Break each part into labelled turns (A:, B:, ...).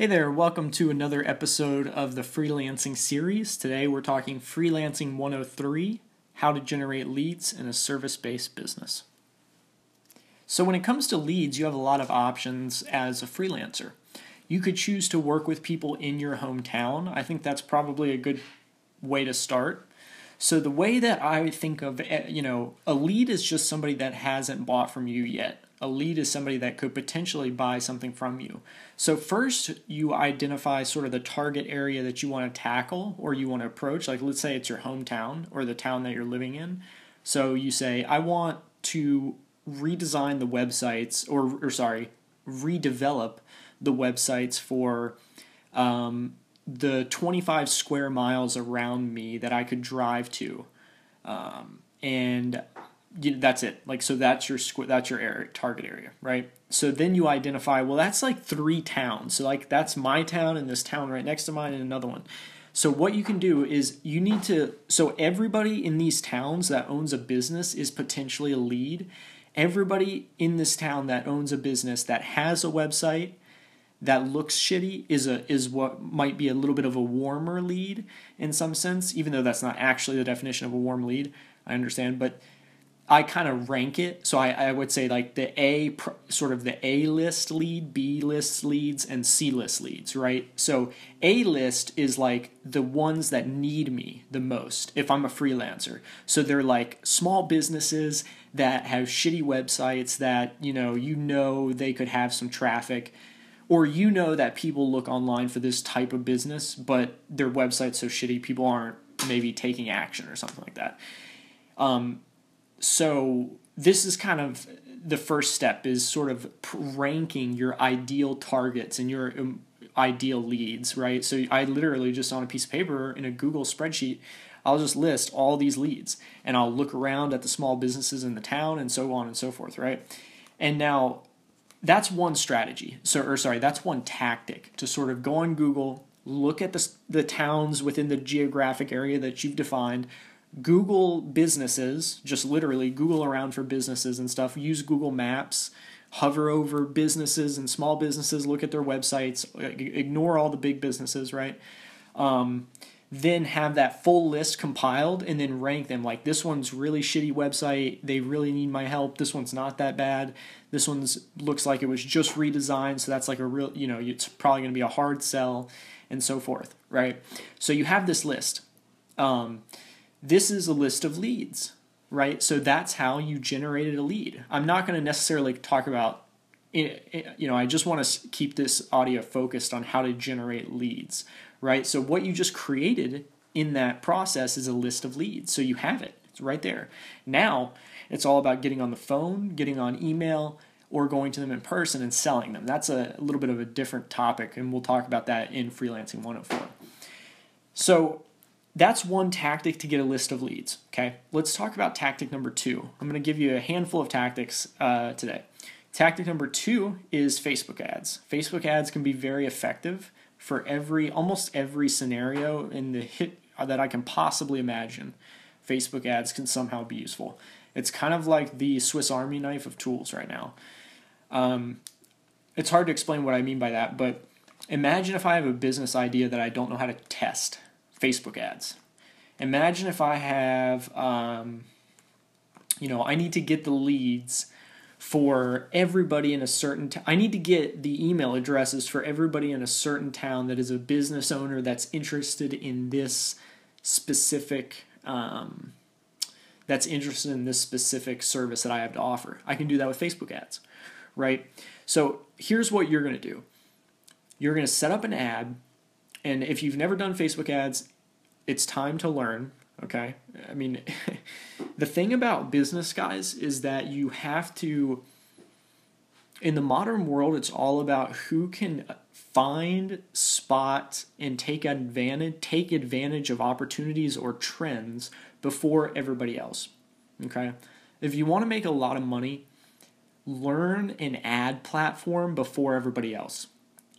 A: Hey there, welcome to another episode of the freelancing series. Today we're talking Freelancing 103 How to Generate Leads in a Service Based Business. So, when it comes to leads, you have a lot of options as a freelancer. You could choose to work with people in your hometown. I think that's probably a good way to start. So, the way that I think of, eh, you know, a lead is just somebody that hasn't bought from you yet a lead is somebody that could potentially buy something from you. So, first, you identify sort of the target area that you want to tackle or you want to approach. Like, let's say it's your hometown or the town that you're living in. So, you say, I want to redesign the websites, or, or sorry, redevelop the websites for um, the 25 square miles around me that I could drive to. Um, and you, that's it. Like so, that's your squ- that's your area, target area, right? So then you identify. Well, that's like three towns. So like that's my town and this town right next to mine and another one. So what you can do is you need to. So everybody in these towns that owns a business is potentially a lead. Everybody in this town that owns a business that has a website that looks shitty is a is what might be a little bit of a warmer lead in some sense, even though that's not actually the definition of a warm lead. I understand, but I kind of rank it. So I, I would say like the A, sort of the A list lead, B list leads, and C list leads, right? So A list is like the ones that need me the most if I'm a freelancer. So they're like small businesses that have shitty websites that, you know, you know they could have some traffic or you know that people look online for this type of business, but their website's so shitty people aren't maybe taking action or something like that. Um, so this is kind of the first step is sort of ranking your ideal targets and your um, ideal leads, right? So I literally just on a piece of paper in a Google spreadsheet, I'll just list all these leads and I'll look around at the small businesses in the town and so on and so forth, right? And now that's one strategy. So or sorry, that's one tactic to sort of go on Google, look at the the towns within the geographic area that you've defined, Google businesses, just literally Google around for businesses and stuff. Use Google Maps, hover over businesses and small businesses, look at their websites, ignore all the big businesses, right? Um, then have that full list compiled and then rank them like this one's really shitty website they really need my help this one's not that bad this one's looks like it was just redesigned so that's like a real you know it's probably going to be a hard sell and so forth right so you have this list um, this is a list of leads, right? So that's how you generated a lead. I'm not going to necessarily talk about, eh, eh, you know, I just want to keep this audio focused on how to generate leads, right? So what you just created in that process is a list of leads. So you have it, it's right there. Now it's all about getting on the phone, getting on email, or going to them in person and selling them. That's a, a little bit of a different topic, and we'll talk about that in Freelancing 104. So that's one tactic to get a list of leads. Okay, let's talk about tactic number two. I'm going to give you a handful of tactics uh, today. Tactic number two is Facebook ads. Facebook ads can be very effective for every almost every scenario in the hit that I can possibly imagine. Facebook ads can somehow be useful. It's kind of like the Swiss Army knife of tools right now. Um, it's hard to explain what I mean by that, but imagine if I have a business idea that I don't know how to test Facebook ads. Imagine if I have, um, you know, I need to get the leads for everybody in a certain I need to get the email addresses for everybody in a certain town that is a business owner that's interested in this specific um, that's interested in this specific service that I have to offer. I can do that with Facebook ads, right? So here's what you're going to do. You're going to set up an ad and if you've never done Facebook ads, it's time to learn. Okay. I mean, the thing about business, guys, is that you have to, in the modern world, it's all about who can find, spot, and take advantage, take advantage of opportunities or trends before everybody else. Okay. If you want to make a lot of money, learn an ad platform before everybody else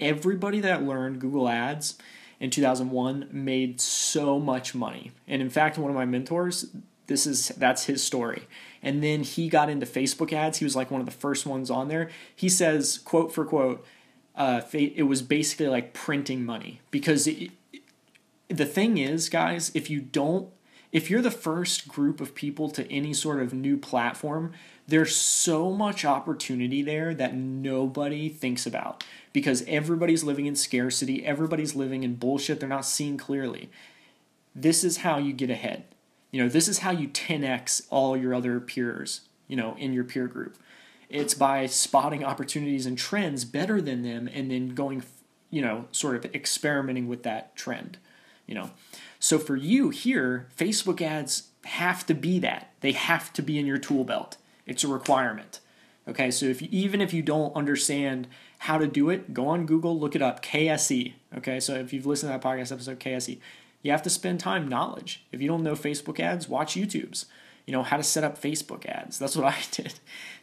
A: everybody that learned Google Ads in 2001 made so much money. And in fact, one of my mentors, this is that's his story. And then he got into Facebook ads. He was like one of the first ones on there. He says, quote for quote, uh, it was basically like printing money because it, the thing is, guys, if you don't, if you're the first group of people to any sort of new platform, there's so much opportunity there that nobody thinks about because everybody's living in scarcity, everybody's living in bullshit, they're not seeing clearly. This is how you get ahead. You know, this is how you 10x all your other peers, you know, in your peer group. It's by spotting opportunities and trends better than them and then going, you know, sort of experimenting with that trend, you know. So for you here, Facebook ads have to be that. They have to be in your tool belt. It's a requirement. Okay, so if you, even if you don't understand how to do it, go on Google, look it up, KSE. Okay, so if you've listened to that podcast episode, KSE, you have to spend time knowledge. If you don't know Facebook ads, watch YouTube's. You know how to set up Facebook ads. That's what I did.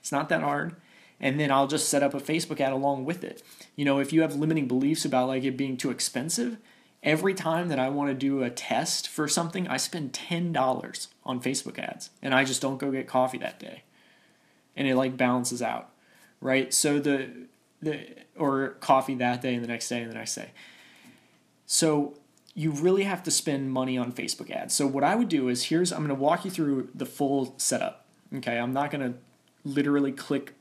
A: It's not that hard. And then I'll just set up a Facebook ad along with it. You know, if you have limiting beliefs about like it being too expensive, every time that I want to do a test for something, I spend $10 on Facebook ads and I just don't go get coffee that day and it like balances out, right? So the the or coffee that day and the next day and the next day. So you really have to spend money on Facebook ads. So what I would do is here's I'm going to walk you through the full setup. Okay, I'm not going to literally click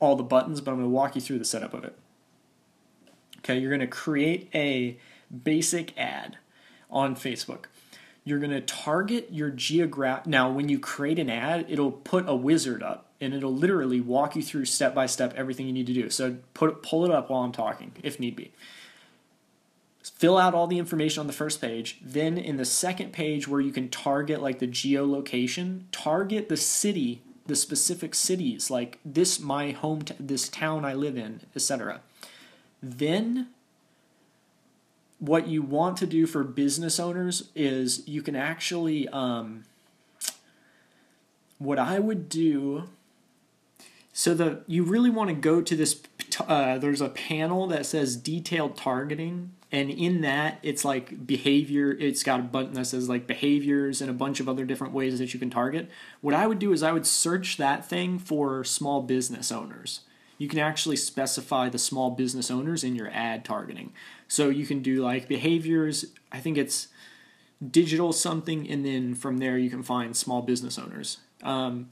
A: all the buttons, but I'm going to walk you through the setup of it. Okay, you're going to create a basic ad on Facebook you're going to target your geographic. Now, when you create an ad, it'll put a wizard up and it'll literally walk you through step by step everything you need to do. So put pull it up while I'm talking, if need be. Fill out all the information on the first page. Then in the second page, where you can target like the geolocation, target the city, the specific cities, like this my home, t- this town I live in, etc. Then what you want to do for business owners is you can actually um, what i would do so the you really want to go to this uh, there's a panel that says detailed targeting and in that it's like behavior it's got a button that says like behaviors and a bunch of other different ways that you can target what i would do is i would search that thing for small business owners you can actually specify the small business owners in your ad targeting. So you can do like behaviors, I think it's digital something, and then from there you can find small business owners. Um,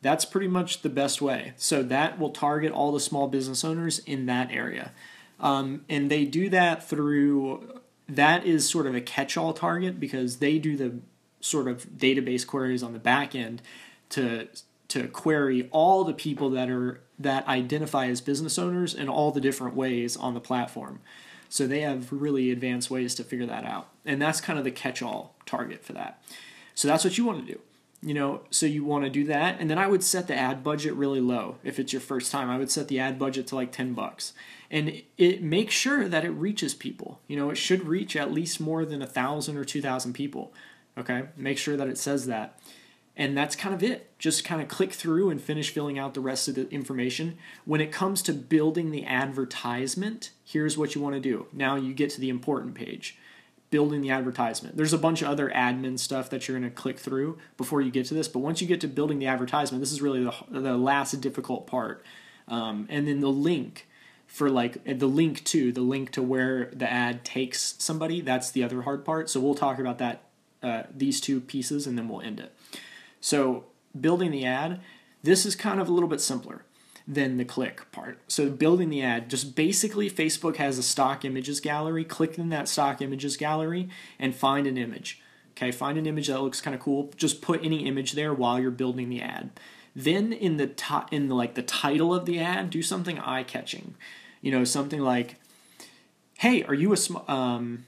A: that's pretty much the best way. So that will target all the small business owners in that area. Um, and they do that through, that is sort of a catch all target because they do the sort of database queries on the back end to to query all the people that are that identify as business owners in all the different ways on the platform. So they have really advanced ways to figure that out. And that's kind of the catch-all target for that. So that's what you want to do. You know, so you want to do that and then I would set the ad budget really low if it's your first time. I would set the ad budget to like 10 bucks. And it makes sure that it reaches people. You know, it should reach at least more than a 1000 or 2000 people. Okay? Make sure that it says that and that's kind of it. Just kind of click through and finish filling out the rest of the information. When it comes to building the advertisement, here's what you want to do. Now you get to the important page building the advertisement. There's a bunch of other admin stuff that you're going to click through before you get to this, but once you get to building the advertisement, this is really the, the last difficult part. Um, and then the link for like the link to the link to where the ad takes somebody, that's the other hard part. So we'll talk about that, uh, these two pieces, and then we'll end it. So building the ad, this is kind of a little bit simpler than the click part. So building the ad, just basically Facebook has a stock images gallery. Click in that stock images gallery and find an image. Okay, find an image that looks kind of cool. Just put any image there while you're building the ad. Then in the top, in the, like the title of the ad, do something eye catching. You know, something like, "Hey, are you a sm- um,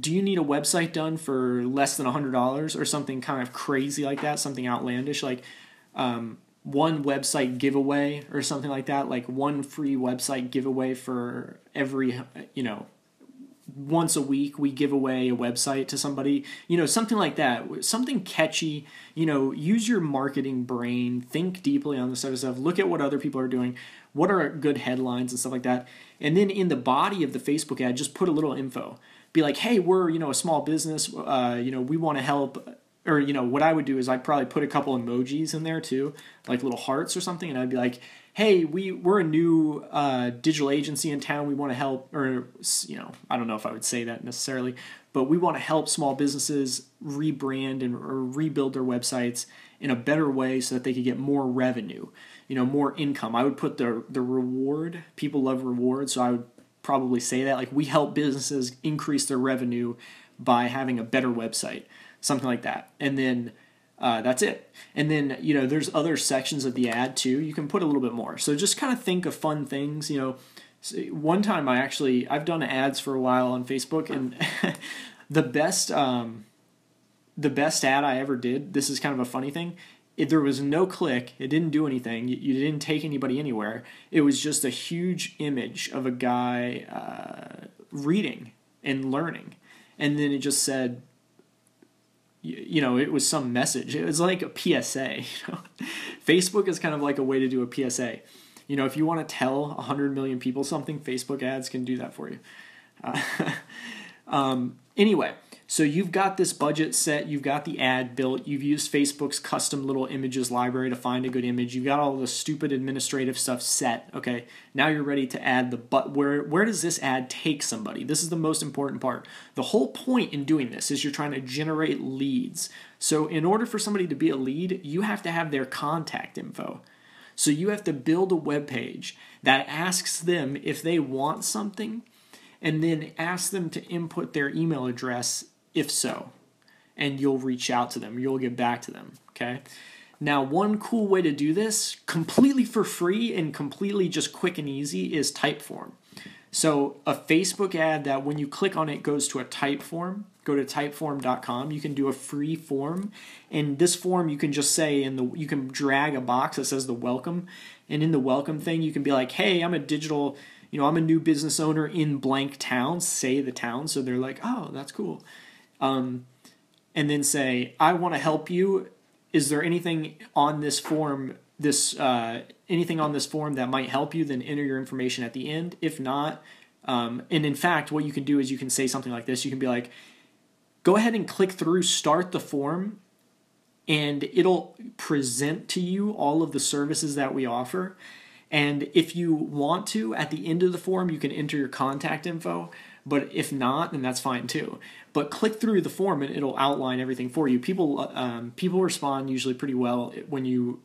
A: do you need a website done for less than $100 or something kind of crazy like that, something outlandish like um, one website giveaway or something like that, like one free website giveaway for every, you know, once a week we give away a website to somebody, you know, something like that, something catchy, you know, use your marketing brain, think deeply on this type of stuff, look at what other people are doing, what are good headlines and stuff like that. And then in the body of the Facebook ad, just put a little info be like, hey, we're you know a small business, uh, you know we want to help, or you know what I would do is I'd probably put a couple emojis in there too, like little hearts or something, and I'd be like, hey, we we're a new uh, digital agency in town. We want to help, or you know, I don't know if I would say that necessarily, but we want to help small businesses rebrand and or rebuild their websites in a better way so that they could get more revenue, you know, more income. I would put the the reward. People love rewards, so I would probably say that like we help businesses increase their revenue by having a better website, something like that, and then uh, that's it. And then, you know, there's other sections of the ad too. You can put a little bit more. So just kind of think of fun things. You know, one time I actually, I've done ads for a while on Facebook and the best, um, the best ad I ever did, this is kind of a funny thing. It, there was no click. It didn't do anything. You, you, didn't take anybody anywhere. It was just a huge image of a guy uh, reading and learning. And then it just said, you know, it was some message. It was like a PSA. You know? Facebook is kind of like a way to do a PSA. You know, if you want to tell 100 million people something, Facebook ads can do that for you. Uh, um, anyway, so you've got this budget set, you've got the ad built, you've used Facebook's custom little images library to find a good image, you've got all the stupid administrative stuff set. Okay, now you're ready to add the but where where does this ad take somebody? This is the most important part. The whole point in doing this is you're trying to generate leads. So in order for somebody to be a lead, you have to have their contact info. So you have to build a web page that asks them if they want something and then ask them to input their email address if so, and you'll reach out to them, you'll get back to them, okay? Now, one cool way to do this, completely for free and completely just quick and easy, is Typeform. So, a Facebook ad that when you click on it goes to a Typeform, go to typeform.com. You can do a free form, and this form you can just say in the you can drag a box that says the welcome, and in the welcome thing you can be like, "Hey, I'm a digital, you know, I'm a new business owner in blank town." Say the town, so they're like, "Oh, that's cool." Um, and then say, I want to help you. Is there anything on this form, this uh, anything on this form that might help you? Then enter your information at the end. If not, um, and in fact, what you can do is you can say something like this. You can be like, go ahead and click through, start the form, and it'll present to you all of the services that we offer. And if you want to, at the end of the form, you can enter your contact info. But if not, then that's fine too. But click through the form and it'll outline everything for you. People um, people respond usually pretty well when you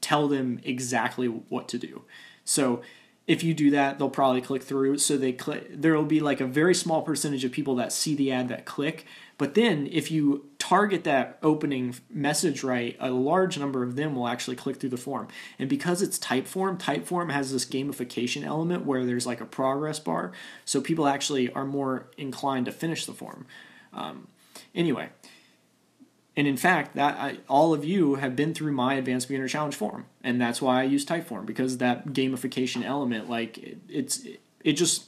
A: tell them exactly what to do. So if you do that, they'll probably click through. So they click. There will be like a very small percentage of people that see the ad that click, but then if you target that opening message right, a large number of them will actually click through the form. And because it's Typeform, Typeform has this gamification element where there's like a progress bar, so people actually are more inclined to finish the form. Um, anyway, and in fact, that I, all of you have been through my advanced beginner challenge form, and that's why I use Typeform because that gamification element, like it, it's it, it just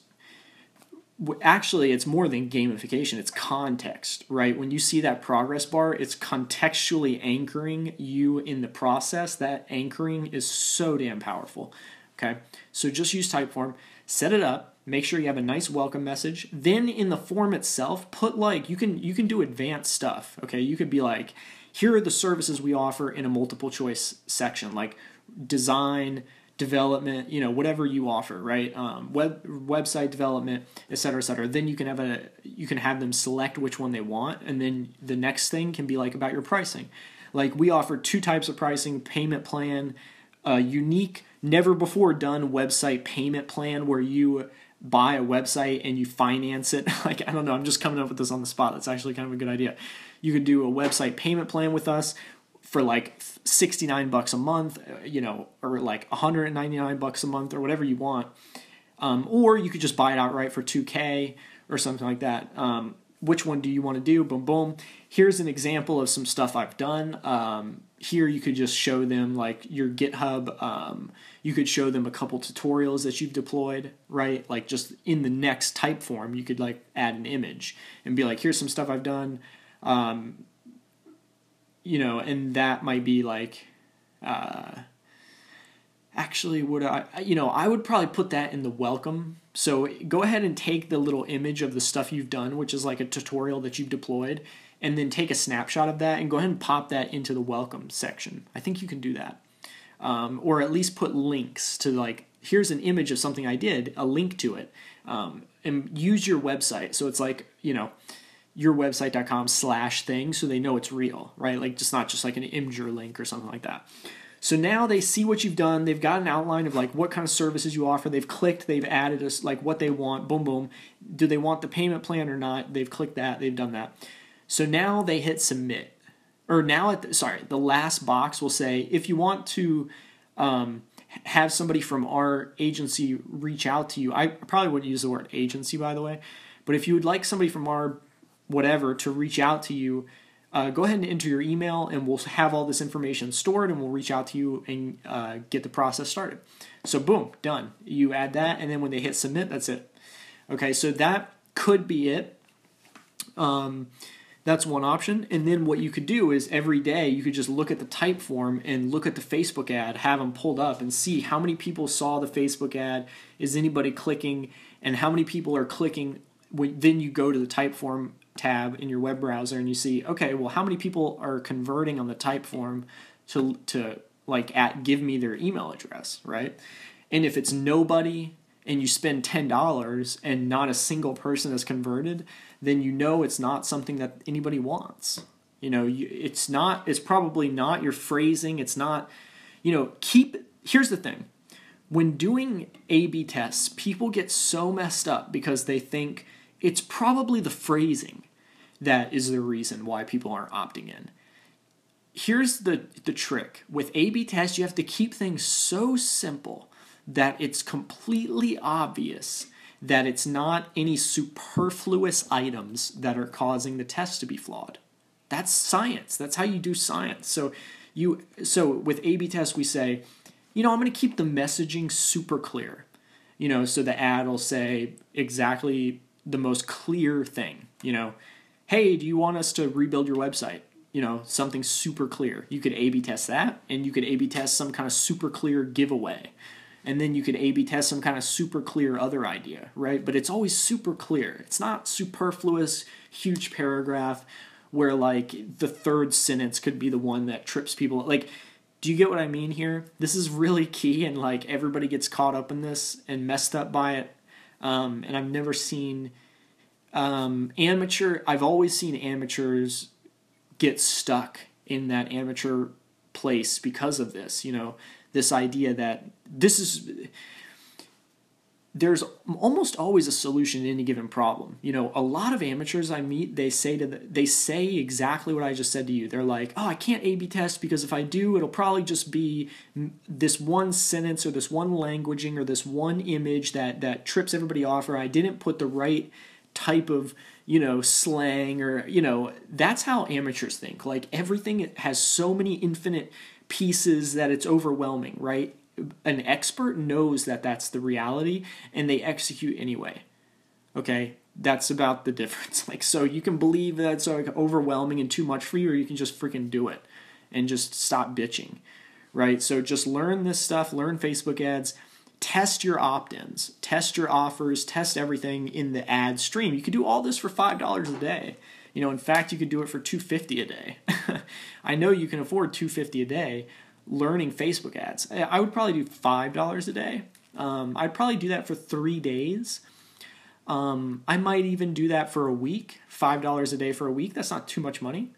A: actually it's more than gamification it's context right? When you see that progress bar it's contextually anchoring you in the process. That anchoring is so damn powerful okay? So just use typeform set it up make sure you have a nice welcome message. Then in the form itself put like you can you can do advanced stuff okay? You could be like here are the services we offer in a multiple choice section like design development, you know, whatever you offer, right? Um, web website development, et cetera, et cetera. Then you can have a you can have them select which one they want, and then the next thing can be like about your pricing. Like we offer two types of pricing: payment plan, a unique, never before done website payment plan where you buy a website and you finance it. like I don't know, I'm just coming up with this on the spot. That's actually kind of a good idea. You could do a website payment plan with us for like 69 bucks a month, uh, you know, or like 199 bucks a month or whatever you want. Um, or you could just buy it outright for 2K or something like that. Um, which one do you want to do? Boom, boom. Here's an example of some stuff I've done. Um, here you could just show them like your GitHub. Um, you could show them a couple tutorials that you've deployed, right? Like just in the next Typeform, you could like add an image and be like, here's some stuff I've done. Um, you know, and that might be like, uh, actually, would I, you know, I would probably put that in the welcome. So go ahead and take the little image of the stuff you've done, which is like a tutorial that you've deployed, and then take a snapshot of that and go ahead and pop that into the welcome section. I think you can do that. um, or at least put links to like here's an image of something I did, a link to it, um, and use your website. So it's like you know yourwebsite.com slash thing so they know it's real, right? Like just not just like an Imgur link or something like that. So now they see what you've done. They've got an outline of like what kind of services you offer. They've clicked. They've added us like what they want. Boom, boom. Do they want the payment plan or not? They've clicked that. They've done that. So now they hit submit. Or now at the, sorry, the last box will say if you want to um, have somebody from our agency reach out to you. I probably wouldn't use the word agency by the way, but if you would like somebody from our whatever to reach out to you uh, go ahead and enter your email and we'll have all this information stored and we'll reach out to you and uh, get the process started. So, boom, done. You add that, and then when they hit submit, that's it. Okay, so that could be it. Um, that's one option. And then what you could do is every day you could just look at the Typeform and look at the Facebook ad, have them pulled up and see how many people saw the Facebook ad, is anybody clicking, and how many people are clicking. When, then you go to the Typeform tab in your web browser and you see, okay, well, how many people are converting on the Typeform to to like at give me their email address, right? And if it's nobody and you spend ten dollars and not a single person is converted, then you know it's not something that anybody wants. You know, you, it's not. It's probably not your phrasing. It's not. You know, keep. Here's the thing. When doing A/B tests, people get so messed up because they think it's probably the phrasing that is the reason why people aren't opting in. Here's the, the trick with A B tests, you have to keep things so simple that it's completely obvious that it's not any superfluous items that are causing the test to be flawed. That's science. That's how you do science. So you so with A B tests we say, you know, I'm going to keep the messaging super clear. You know, so the ad will say exactly the most clear thing, you know, hey, do you want us to rebuild your website? You know, something super clear. You could A B test that, and you could A B test some kind of super clear giveaway. And then you could A B test some kind of super clear other idea, right? But it's always super clear. It's not superfluous, huge paragraph where like the third sentence could be the one that trips people. Like, do you get what I mean here? This is really key, and like everybody gets caught up in this and messed up by it. Um, and I've never seen um, amateur, I've always seen amateurs get stuck in that amateur place because of this. You know, this idea that this is there's almost always a solution to any given problem. You know, a lot of amateurs I meet, they say to the, they say exactly what I just said to you. They're like, "Oh, I can't A/B test because if I do, it'll probably just be this one sentence or this one languaging or this one image that that trips everybody off, or I didn't put the right type of you know slang or you know that's how amateurs think like everything has so many infinite pieces that it's overwhelming right an expert knows that that's the reality and they execute anyway okay that's about the difference like so you can believe that's like overwhelming and too much for you or you can just freaking do it and just stop bitching right so just learn this stuff learn facebook ads test your opt-ins, test your offers, test everything in the ad stream. You could do all this for five dollars a day. You know, in fact, you could do it for two fifty a day. I know you can afford two fifty a day learning Facebook ads. I would probably do five dollars a day. Um, I'd probably do that for three days. Um, I might even do that for a week, five dollars a day for a week. That's not too much money,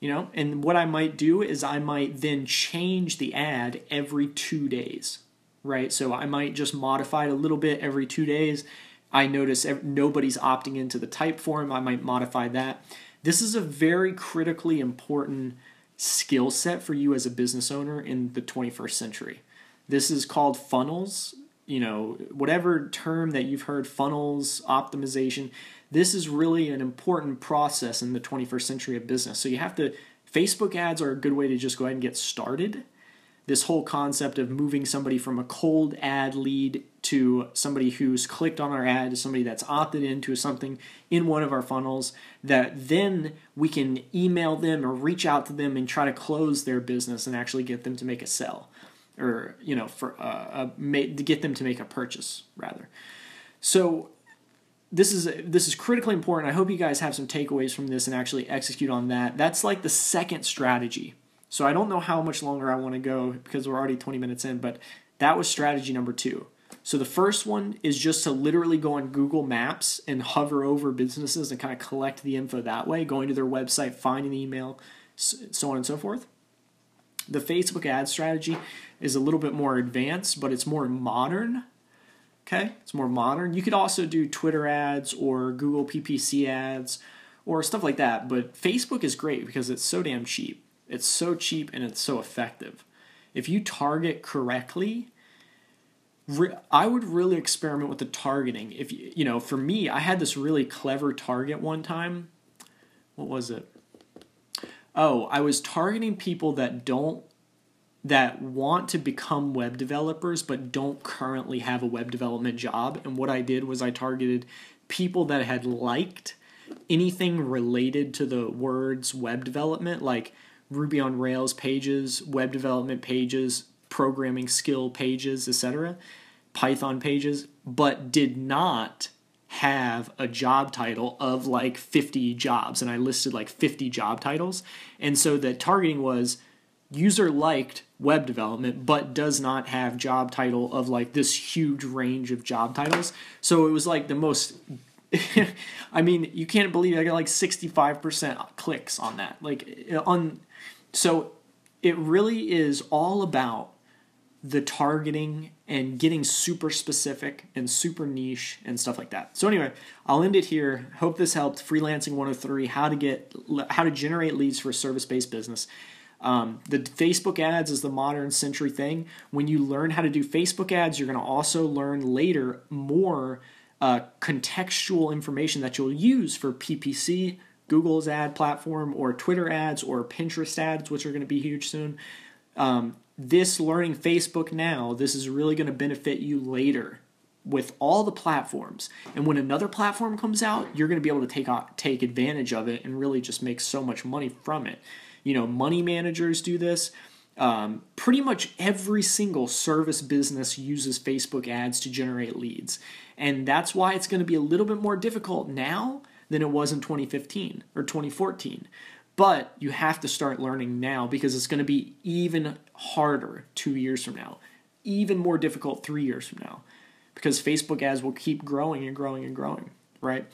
A: you know. And what I might do is I might then change the ad every two days right? So I might just modify it a little bit every two days. I notice nobody's opting into the Typeform. I might modify that. This is a very critically important skill set for you as a business owner in the 21st century. This is called funnels. You know, whatever term that you've heard, funnels, optimization, this is really an important process in the 21st century of business. So you have to, Facebook ads are a good way to just go ahead and get started this whole concept of moving somebody from a cold ad lead to somebody who's clicked on our ad somebody that's opted into something in one of our funnels that then we can email them or reach out to them and try to close their business and actually get them to make a sell or you know for uh, to get them to make a purchase rather. So this is this is critically important. I hope you guys have some takeaways from this and actually execute on that. That's like the second strategy. So I don't know how much longer I want to go because we're already 20 minutes in, but that was strategy number two. So the first one is just to literally go on Google Maps and hover over businesses and kind of collect the info that way, going to their website, finding the email, so on and so forth. The Facebook ad strategy is a little bit more advanced, but it's more modern. Okay, it's more modern. You could also do Twitter ads or Google PPC ads or stuff like that, but Facebook is great because it's so damn cheap. It's so cheap and it's so effective. If you target correctly, I would really experiment with the targeting. If you know, for me, I had this really clever target one time. What was it? Oh, I was targeting people that don't that want to become web developers but don't currently have a web development job. And what I did was I targeted people that had liked anything related to the words web development, like Ruby on Rails pages, web development pages, programming skill pages, etc., Python pages, but did not have a job title of like 50 jobs. And I listed like 50 job titles. And so the targeting was user liked web development but does not have job title of like this huge range of job titles. So it was like the most I mean, you can't believe I got like 65% clicks on that. Like on so it really is all about the targeting and getting super specific and super niche and stuff like that. So anyway, I'll end it here. Hope this helped. Freelancing 103, how to get how to generate leads for a service-based business. Um, the Facebook ads is the modern century thing. When you learn how to do Facebook ads, you're going to also learn later more uh, contextual information that you'll use for PPC, Google's ad platform, or Twitter ads, or Pinterest ads, which are going to be huge soon. Um, this learning Facebook now, this is really going to benefit you later with all the platforms. And when another platform comes out, you're going to be able to take take advantage of it and really just make so much money from it. You know, money managers do this. Um, pretty much every single service business uses Facebook ads to generate leads. And that's why it's going to be a little bit more difficult now than it was in 2015 or 2014. But you have to start learning now because it's going to be even harder two years from now, even more difficult three years from now, because Facebook ads will keep growing and growing and growing, right?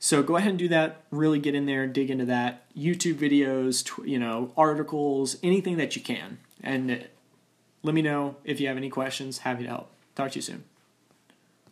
A: So go ahead and do that. Really get in there dig into that. YouTube videos, you know, articles, anything that you can. And uh, let me know if you have any questions. Happy to help. Talk to you soon.